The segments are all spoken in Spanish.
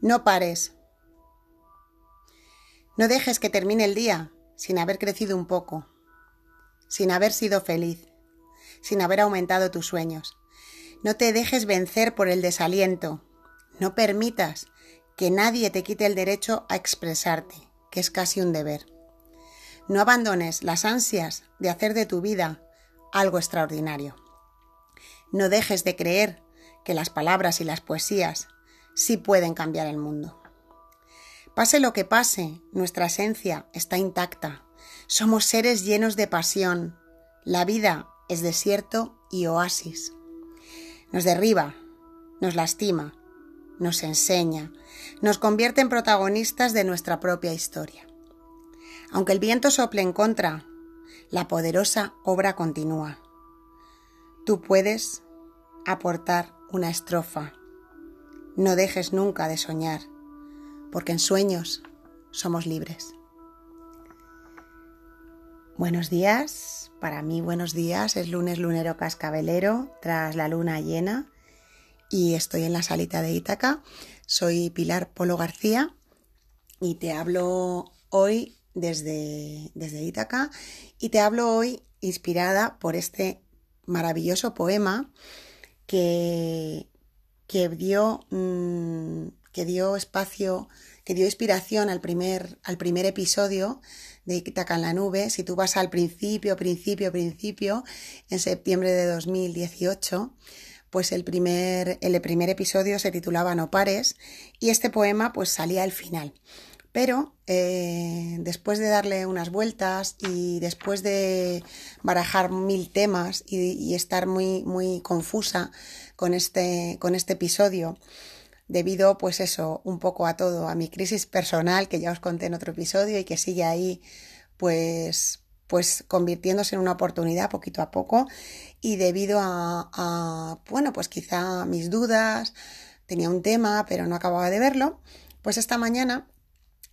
No pares. No dejes que termine el día sin haber crecido un poco, sin haber sido feliz, sin haber aumentado tus sueños. No te dejes vencer por el desaliento. No permitas que nadie te quite el derecho a expresarte, que es casi un deber. No abandones las ansias de hacer de tu vida algo extraordinario. No dejes de creer que las palabras y las poesías sí pueden cambiar el mundo. Pase lo que pase, nuestra esencia está intacta. Somos seres llenos de pasión. La vida es desierto y oasis. Nos derriba, nos lastima, nos enseña, nos convierte en protagonistas de nuestra propia historia. Aunque el viento sople en contra, la poderosa obra continúa. Tú puedes aportar una estrofa. No dejes nunca de soñar, porque en sueños somos libres. Buenos días, para mí buenos días, es lunes lunero cascabelero tras la luna llena y estoy en la salita de Ítaca. Soy Pilar Polo García y te hablo hoy desde, desde Ítaca y te hablo hoy inspirada por este maravilloso poema que, que, dio, mm, que dio espacio, que dio inspiración al primer, al primer episodio de Ítaca en la nube. Si tú vas al principio, principio, principio, en septiembre de 2018, pues el primer, el primer episodio se titulaba No pares y este poema pues salía al final. Pero eh, después de darle unas vueltas y después de barajar mil temas y, estar muy, muy confusa con este, con este episodio, debido pues eso, un poco a todo, a mi crisis personal que ya os conté en otro episodio y que sigue ahí pues pues convirtiéndose en una oportunidad poquito a poco y debido a, bueno, pues quizá mis dudas, tenía un tema pero no acababa de verlo, pues esta mañana,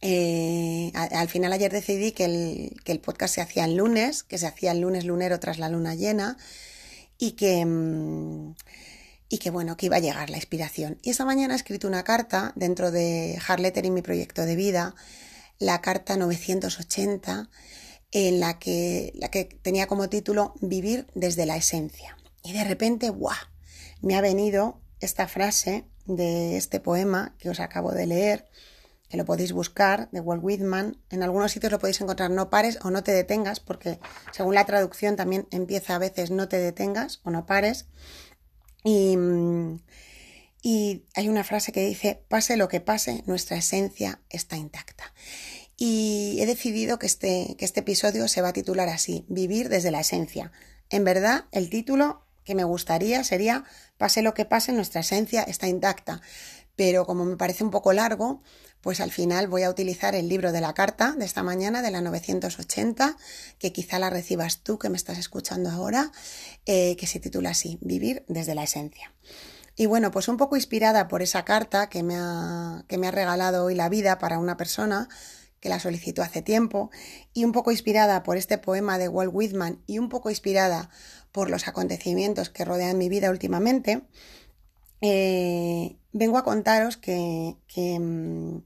eh, al final ayer decidí que el, que el podcast se hacía el lunes, que se hacía el lunes lunero tras la luna llena y que... Mm, y que bueno, que iba a llegar la inspiración. Y esta mañana he escrito una carta dentro de Harletter y mi proyecto de vida, la carta 980, en la que, la que tenía como título Vivir desde la esencia. Y de repente, ¡guau! Me ha venido esta frase de este poema que os acabo de leer, lo podéis buscar, de Walt Whitman. En algunos sitios lo podéis encontrar no pares o no te detengas, porque según la traducción también empieza a veces no te detengas o no pares. Y, y hay una frase que dice, pase lo que pase, nuestra esencia está intacta y he decidido que este, que este episodio se va a titular así, Vivir desde la esencia. En verdad, el título que me gustaría sería Pase lo que pase, nuestra esencia está intacta. Pero como me parece un poco largo, pues al final voy a utilizar el libro de la carta de esta mañana, de la 980, que quizá la recibas tú que me estás escuchando ahora, eh, que se titula así, Vivir desde la esencia. Y bueno, pues un poco inspirada por esa carta que me ha, que me ha regalado hoy la vida para una persona que la solicitó hace tiempo, y un poco inspirada por este poema de Walt Whitman y un poco inspirada por los acontecimientos que rodean mi vida últimamente, eh, vengo a contaros que, mm,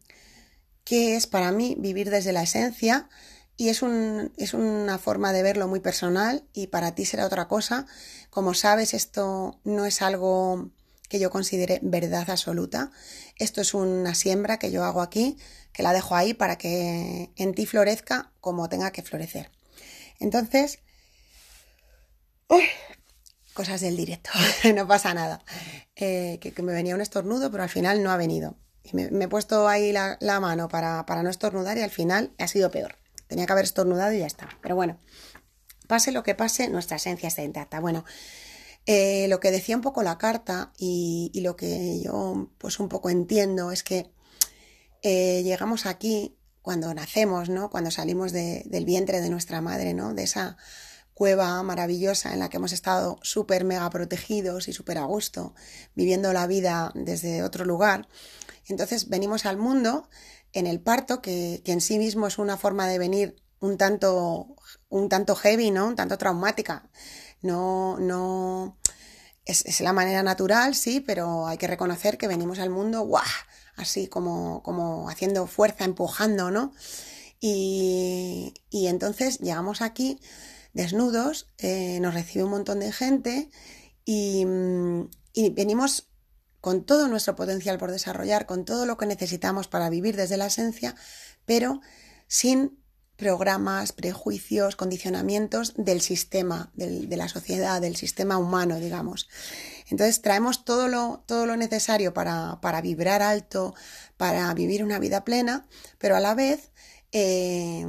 que, es para mí vivir desde la esencia y es, un, es una forma de verlo muy personal y para ti será otra cosa. Como sabes, esto no es algo que yo considere verdad absoluta. Esto es una siembra que yo hago aquí, que la dejo ahí para que en ti florezca como tenga que florecer. Entonces, cosas del directo, no pasa nada. Eh, que, me venía un estornudo, pero al final no ha venido. Y me, he puesto ahí la, mano para, para, no estornudar y al final ha sido peor. Tenía que haber estornudado y ya está. Pero bueno, pase lo que pase, nuestra esencia está intacta. Bueno, eh, lo que decía un poco la carta y, lo que yo pues un poco entiendo es que eh, llegamos aquí cuando nacemos, ¿no? Cuando salimos del vientre de nuestra madre, ¿no? De esa cueva maravillosa en la que hemos estado súper mega protegidos y súper a gusto, viviendo la vida desde otro lugar. Entonces venimos al mundo en el parto, que, que en sí mismo es una forma de venir un tanto, un tanto heavy, ¿no? Un tanto traumática. No, no, es, la manera natural, sí, pero hay que reconocer que venimos al mundo. Así como, como haciendo fuerza, empujando, ¿no? Y, y entonces llegamos aquí desnudos, eh, nos recibe un montón de gente y, y venimos con todo nuestro potencial por desarrollar, con todo lo que necesitamos para vivir desde la esencia, pero sin programas, prejuicios, condicionamientos del sistema, de la sociedad, del sistema humano, digamos. Entonces traemos todo lo, todo lo necesario para, para vibrar alto, para vivir una vida plena, pero a la vez eh,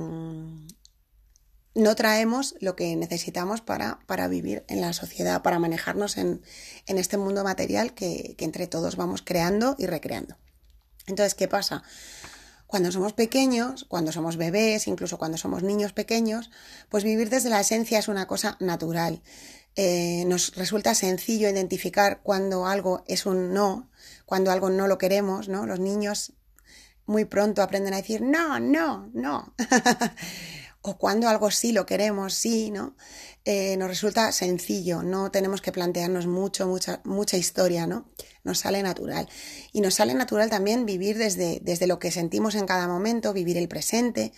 no traemos lo que necesitamos para, para, vivir en la sociedad, para manejarnos en, en este mundo material que, que entre todos vamos creando y recreando. Entonces, ¿qué pasa? Cuando somos pequeños, cuando somos bebés, incluso cuando somos niños pequeños, pues vivir desde la esencia es una cosa natural. Eh, nos resulta sencillo identificar cuando algo es un no, cuando algo no lo queremos, ¿no? Los niños muy pronto aprenden a decir no, no, no. o cuando algo sí lo queremos, sí, ¿no? Eh, nos resulta sencillo, no tenemos que plantearnos mucho, mucha, mucha historia, ¿no? Nos sale natural. Y nos sale natural también vivir desde, desde lo que sentimos en cada momento, vivir el presente,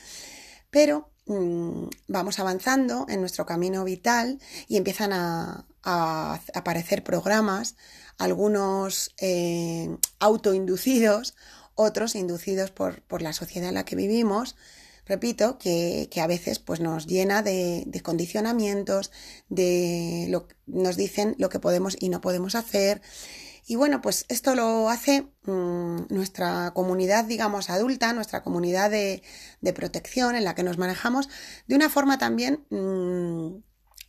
pero mm, vamos avanzando en nuestro camino vital y empiezan a, aparecer programas, algunos eh, autoinducidos, otros inducidos por, por la sociedad en la que vivimos, repito, que, a veces pues, nos llena de, condicionamientos, de lo, nos dicen lo que podemos y no podemos hacer. Y bueno, pues esto lo hace mm, nuestra comunidad, digamos, adulta, nuestra comunidad de, protección en la que nos manejamos, de una forma también, mm,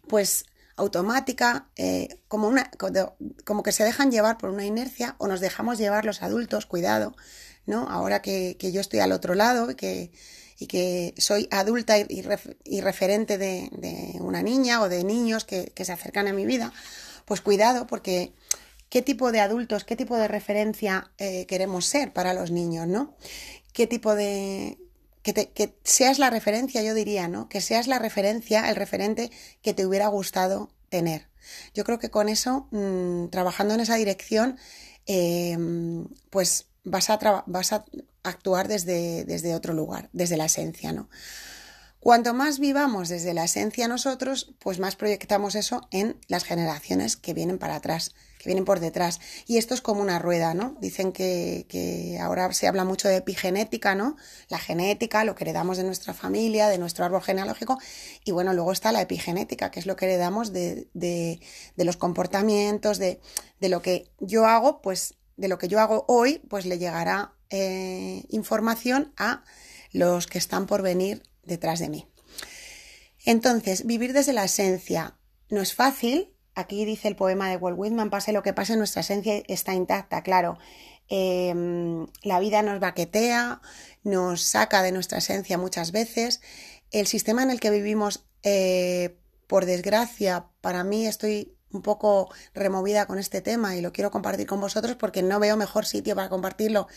pues, automática, eh, como, una, como que se dejan llevar por una inercia o nos dejamos llevar los adultos, cuidado, ¿no? Ahora que, que yo estoy al otro lado que, y que soy adulta y, referente de, una niña o de niños que, se acercan a mi vida, pues cuidado porque qué tipo de adultos, qué tipo de referencia eh, queremos ser para los niños, ¿no? ¿Qué tipo de... Que, seas la referencia, yo diría, ¿no? Que seas la referencia, el referente que te hubiera gustado tener. Yo creo que con eso, mm, trabajando en esa dirección, eh, pues vas a, vas a actuar desde, desde otro lugar, desde la esencia, ¿no? Cuanto más vivamos desde la esencia nosotros, pues más proyectamos eso en las generaciones que vienen para atrás, que vienen por detrás. Y esto es como una rueda, ¿no? Dicen que, que ahora se habla mucho de epigenética, ¿no? La genética, lo que heredamos de nuestra familia, de nuestro árbol genealógico. Y bueno, luego está la epigenética, que es lo que heredamos de, de, los comportamientos, de, de lo que yo hago, pues de lo que yo hago hoy, pues le llegará eh, información a los que están por venir detrás de mí. Entonces, vivir desde la esencia no es fácil. Aquí dice el poema de Walt Whitman, pase lo que pase, nuestra esencia está intacta, claro. Em, la vida nos baquetea, nos saca de nuestra esencia muchas veces. El sistema en el que vivimos, eh, por desgracia, para mí estoy un poco removida con este tema y lo quiero compartir con vosotros porque no veo mejor sitio para compartirlo.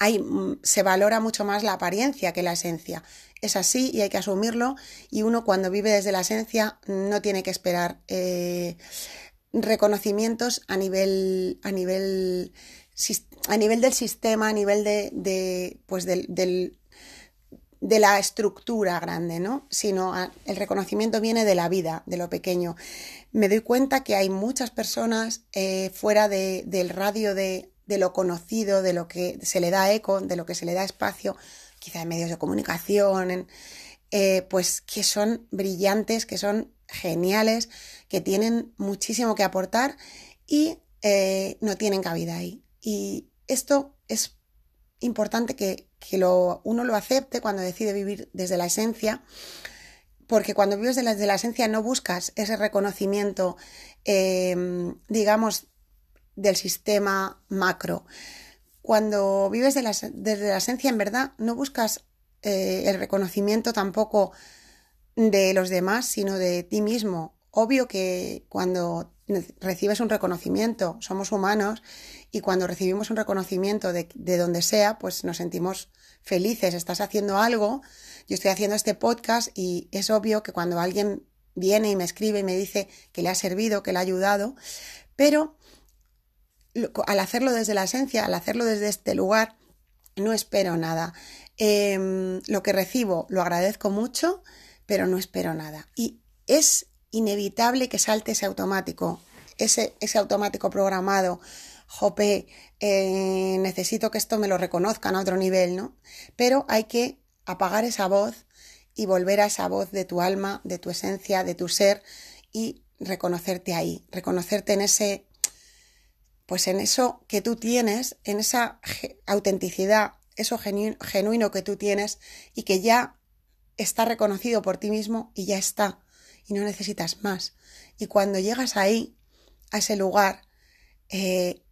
Hay, mm, se valora mucho más la apariencia que la esencia. Es así y hay que asumirlo y uno cuando vive desde la esencia no tiene que esperar eh, reconocimientos a nivel, a nivel a nivel del sistema, a nivel de, de pues del, del, de la estructura grande, ¿no? Sino el reconocimiento viene de la vida, de lo pequeño. Me doy cuenta que hay muchas personas eh, fuera de, del radio de, de, lo conocido, de lo que se le da eco, de lo que se le da espacio, quizá en medios de comunicación, eh, pues que son brillantes, que son geniales, que tienen muchísimo que aportar y eh, no tienen cabida ahí. Y esto es importante que, que lo, uno lo acepte cuando decide vivir desde la esencia, porque cuando vives desde la, esencia no buscas ese reconocimiento, em, digamos, del sistema macro. Cuando vives desde la esencia, en verdad, no buscas eh, el reconocimiento tampoco de los demás, sino de ti mismo. Obvio que cuando recibes un reconocimiento, somos humanos y cuando recibimos un reconocimiento de, de, donde sea, pues nos sentimos felices. Estás haciendo algo, yo estoy haciendo este podcast y es obvio que cuando alguien viene y me escribe y me dice que le ha servido, que le ha ayudado, pero al hacerlo desde la esencia, al hacerlo desde este lugar, no espero nada. Em, lo que recibo lo agradezco mucho, pero no espero nada. Y es inevitable que salte ese automático, ese, ese automático programado. Jope, eh, necesito que esto me lo reconozcan a otro nivel, ¿no? Pero hay que apagar esa voz y volver a esa voz de tu alma, de tu esencia, de tu ser y reconocerte ahí, reconocerte en ese, pues en eso que tú tienes, en esa autenticidad, eso genuino que tú tienes y que ya está reconocido por ti mismo y ya está y no necesitas más. Y cuando llegas ahí, a ese lugar, eh,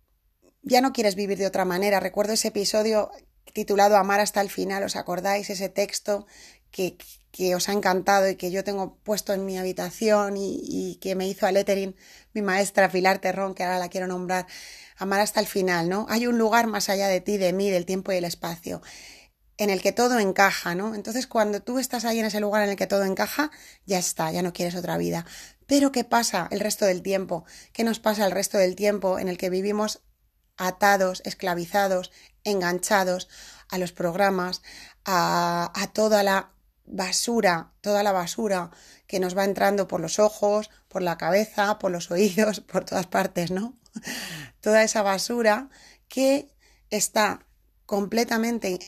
ya no quieres vivir de otra manera. Recuerdo ese episodio titulado Amar hasta el final, ¿os acordáis? Ese texto que, que os ha encantado y que yo tengo puesto en mi habitación y, que me hizo a lettering mi maestra Pilar Terrón, que ahora la quiero nombrar, amar hasta el final, ¿no? Hay un lugar más allá de ti, de mí, del tiempo y el espacio, en el que todo encaja, ¿no? Entonces cuando tú estás ahí en ese lugar en el que todo encaja, ya está, ya no quieres otra vida. Pero ¿qué pasa el resto del tiempo? ¿Qué nos pasa el resto del tiempo en el que vivimos atados, esclavizados, enganchados a los programas, a, toda la basura, toda la basura que nos va entrando por los ojos, por la cabeza, por los oídos, por todas partes, ¿no? Toda esa basura que está completamente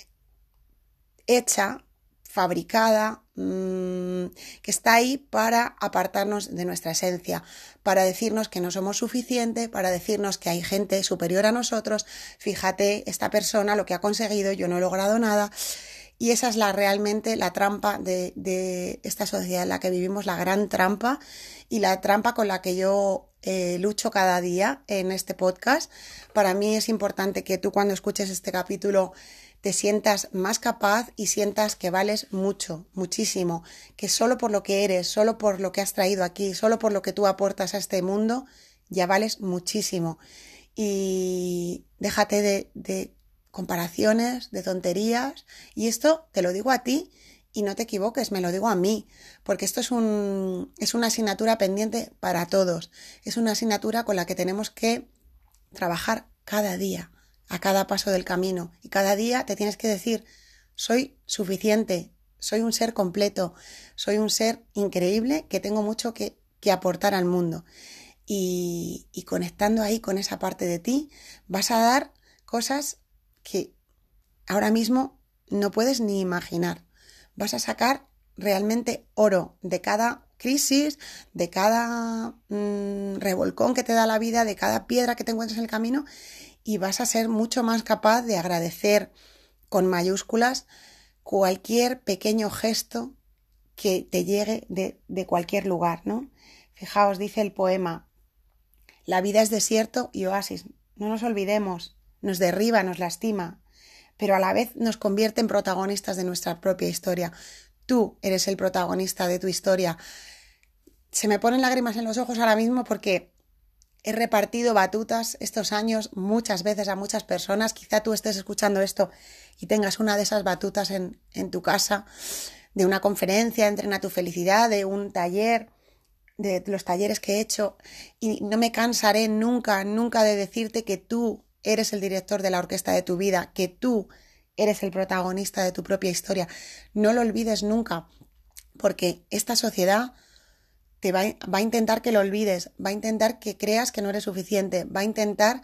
hecha, fabricada, mm, que está ahí para apartarnos de nuestra esencia, para decirnos que no somos suficiente, para decirnos que hay gente superior a nosotros, fíjate, esta persona lo que ha conseguido, yo no he logrado nada, y esa es la realmente la trampa de, esta sociedad en la que vivimos, la gran trampa y la trampa con la que yo eh, lucho cada día en este podcast. Para mí es importante que tú cuando escuches este capítulo te sientas más capaz y sientas que vales mucho, muchísimo, que solo por lo que eres, solo por lo que has traído aquí, solo por lo que tú aportas a este mundo, ya vales muchísimo. Y déjate de, comparaciones, de tonterías. Y esto te lo digo a ti y no te equivoques, me lo digo a mí, porque esto es, un, es una asignatura pendiente para todos. Es una asignatura con la que tenemos que trabajar cada día, a cada paso del camino. Y cada día te tienes que decir, soy suficiente, soy un ser completo, soy un ser increíble que tengo mucho que, que aportar al mundo. Y, y conectando ahí con esa parte de ti, vas a dar cosas que ahora mismo no puedes ni imaginar. Vas a sacar realmente oro de cada crisis, de cada mm, revolcón que te da la vida, de cada piedra que te encuentres en el camino y vas a ser mucho más capaz de agradecer con mayúsculas cualquier pequeño gesto que te llegue de, de cualquier lugar, ¿no? Fijaos, dice el poema, la vida es desierto y oasis. No nos olvidemos, nos derriba, nos lastima, pero a la vez nos convierte en protagonistas de nuestra propia historia. Tú eres el protagonista de tu historia. Se me ponen lágrimas en los ojos ahora mismo porque he repartido batutas estos años muchas veces a muchas personas. Quizá tú estés escuchando esto y tengas una de esas batutas en, en tu casa, de una conferencia, entrena tu felicidad, de un taller, de los talleres que he hecho. Y no me cansaré nunca, nunca de decirte que tú eres el director de la orquesta de tu vida, que tú eres el protagonista de tu propia historia. No lo olvides nunca, porque esta sociedad te va, a intentar que lo olvides, va a intentar que creas que no eres suficiente, va a intentar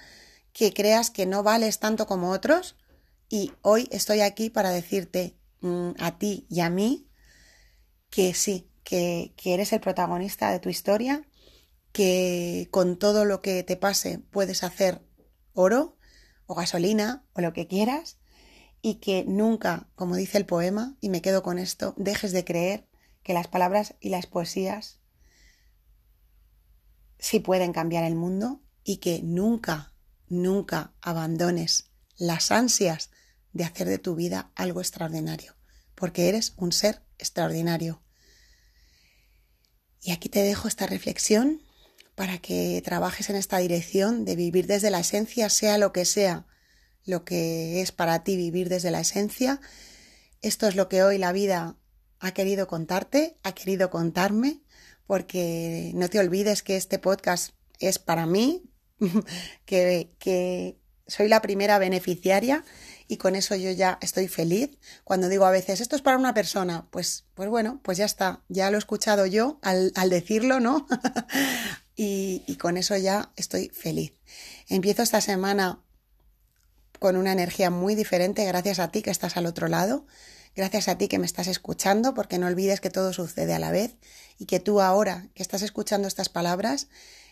que creas que no vales tanto como otros. Y hoy estoy aquí para decirte mm, a ti y a mí que sí, que, que eres el protagonista de tu historia, que con todo lo que te pase puedes hacer oro o gasolina o lo que quieras y que nunca, como dice el poema, y me quedo con esto, dejes de creer que las palabras y las poesías sí pueden cambiar el mundo y que nunca, nunca abandones las ansias de hacer de tu vida algo extraordinario, porque eres un ser extraordinario. Y aquí te dejo esta reflexión para que trabajes en esta dirección de vivir desde la esencia, sea lo que sea lo que es para ti vivir desde la esencia. Esto es lo que hoy la vida ha querido contarte, ha querido contarme, porque no te olvides que este podcast es para mí, que, que soy la primera beneficiaria y con eso yo ya estoy feliz. Cuando digo a veces, esto es para una persona, pues, pues bueno, pues ya está, ya lo he escuchado yo al, al decirlo, ¿no? y, y con eso ya estoy feliz. Empiezo esta semana con una energía muy diferente gracias a ti que estás al otro lado, gracias a ti que me estás escuchando, porque no olvides que todo sucede a la vez y que tú ahora que estás escuchando estas palabras,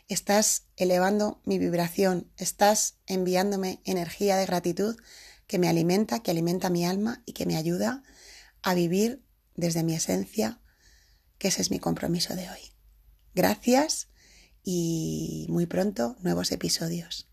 estás elevando mi vibración, estás enviándome energía de gratitud que me alimenta, que alimenta mi alma y que me ayuda a vivir desde mi esencia, que ese es mi compromiso de hoy. Gracias y muy pronto nuevos episodios.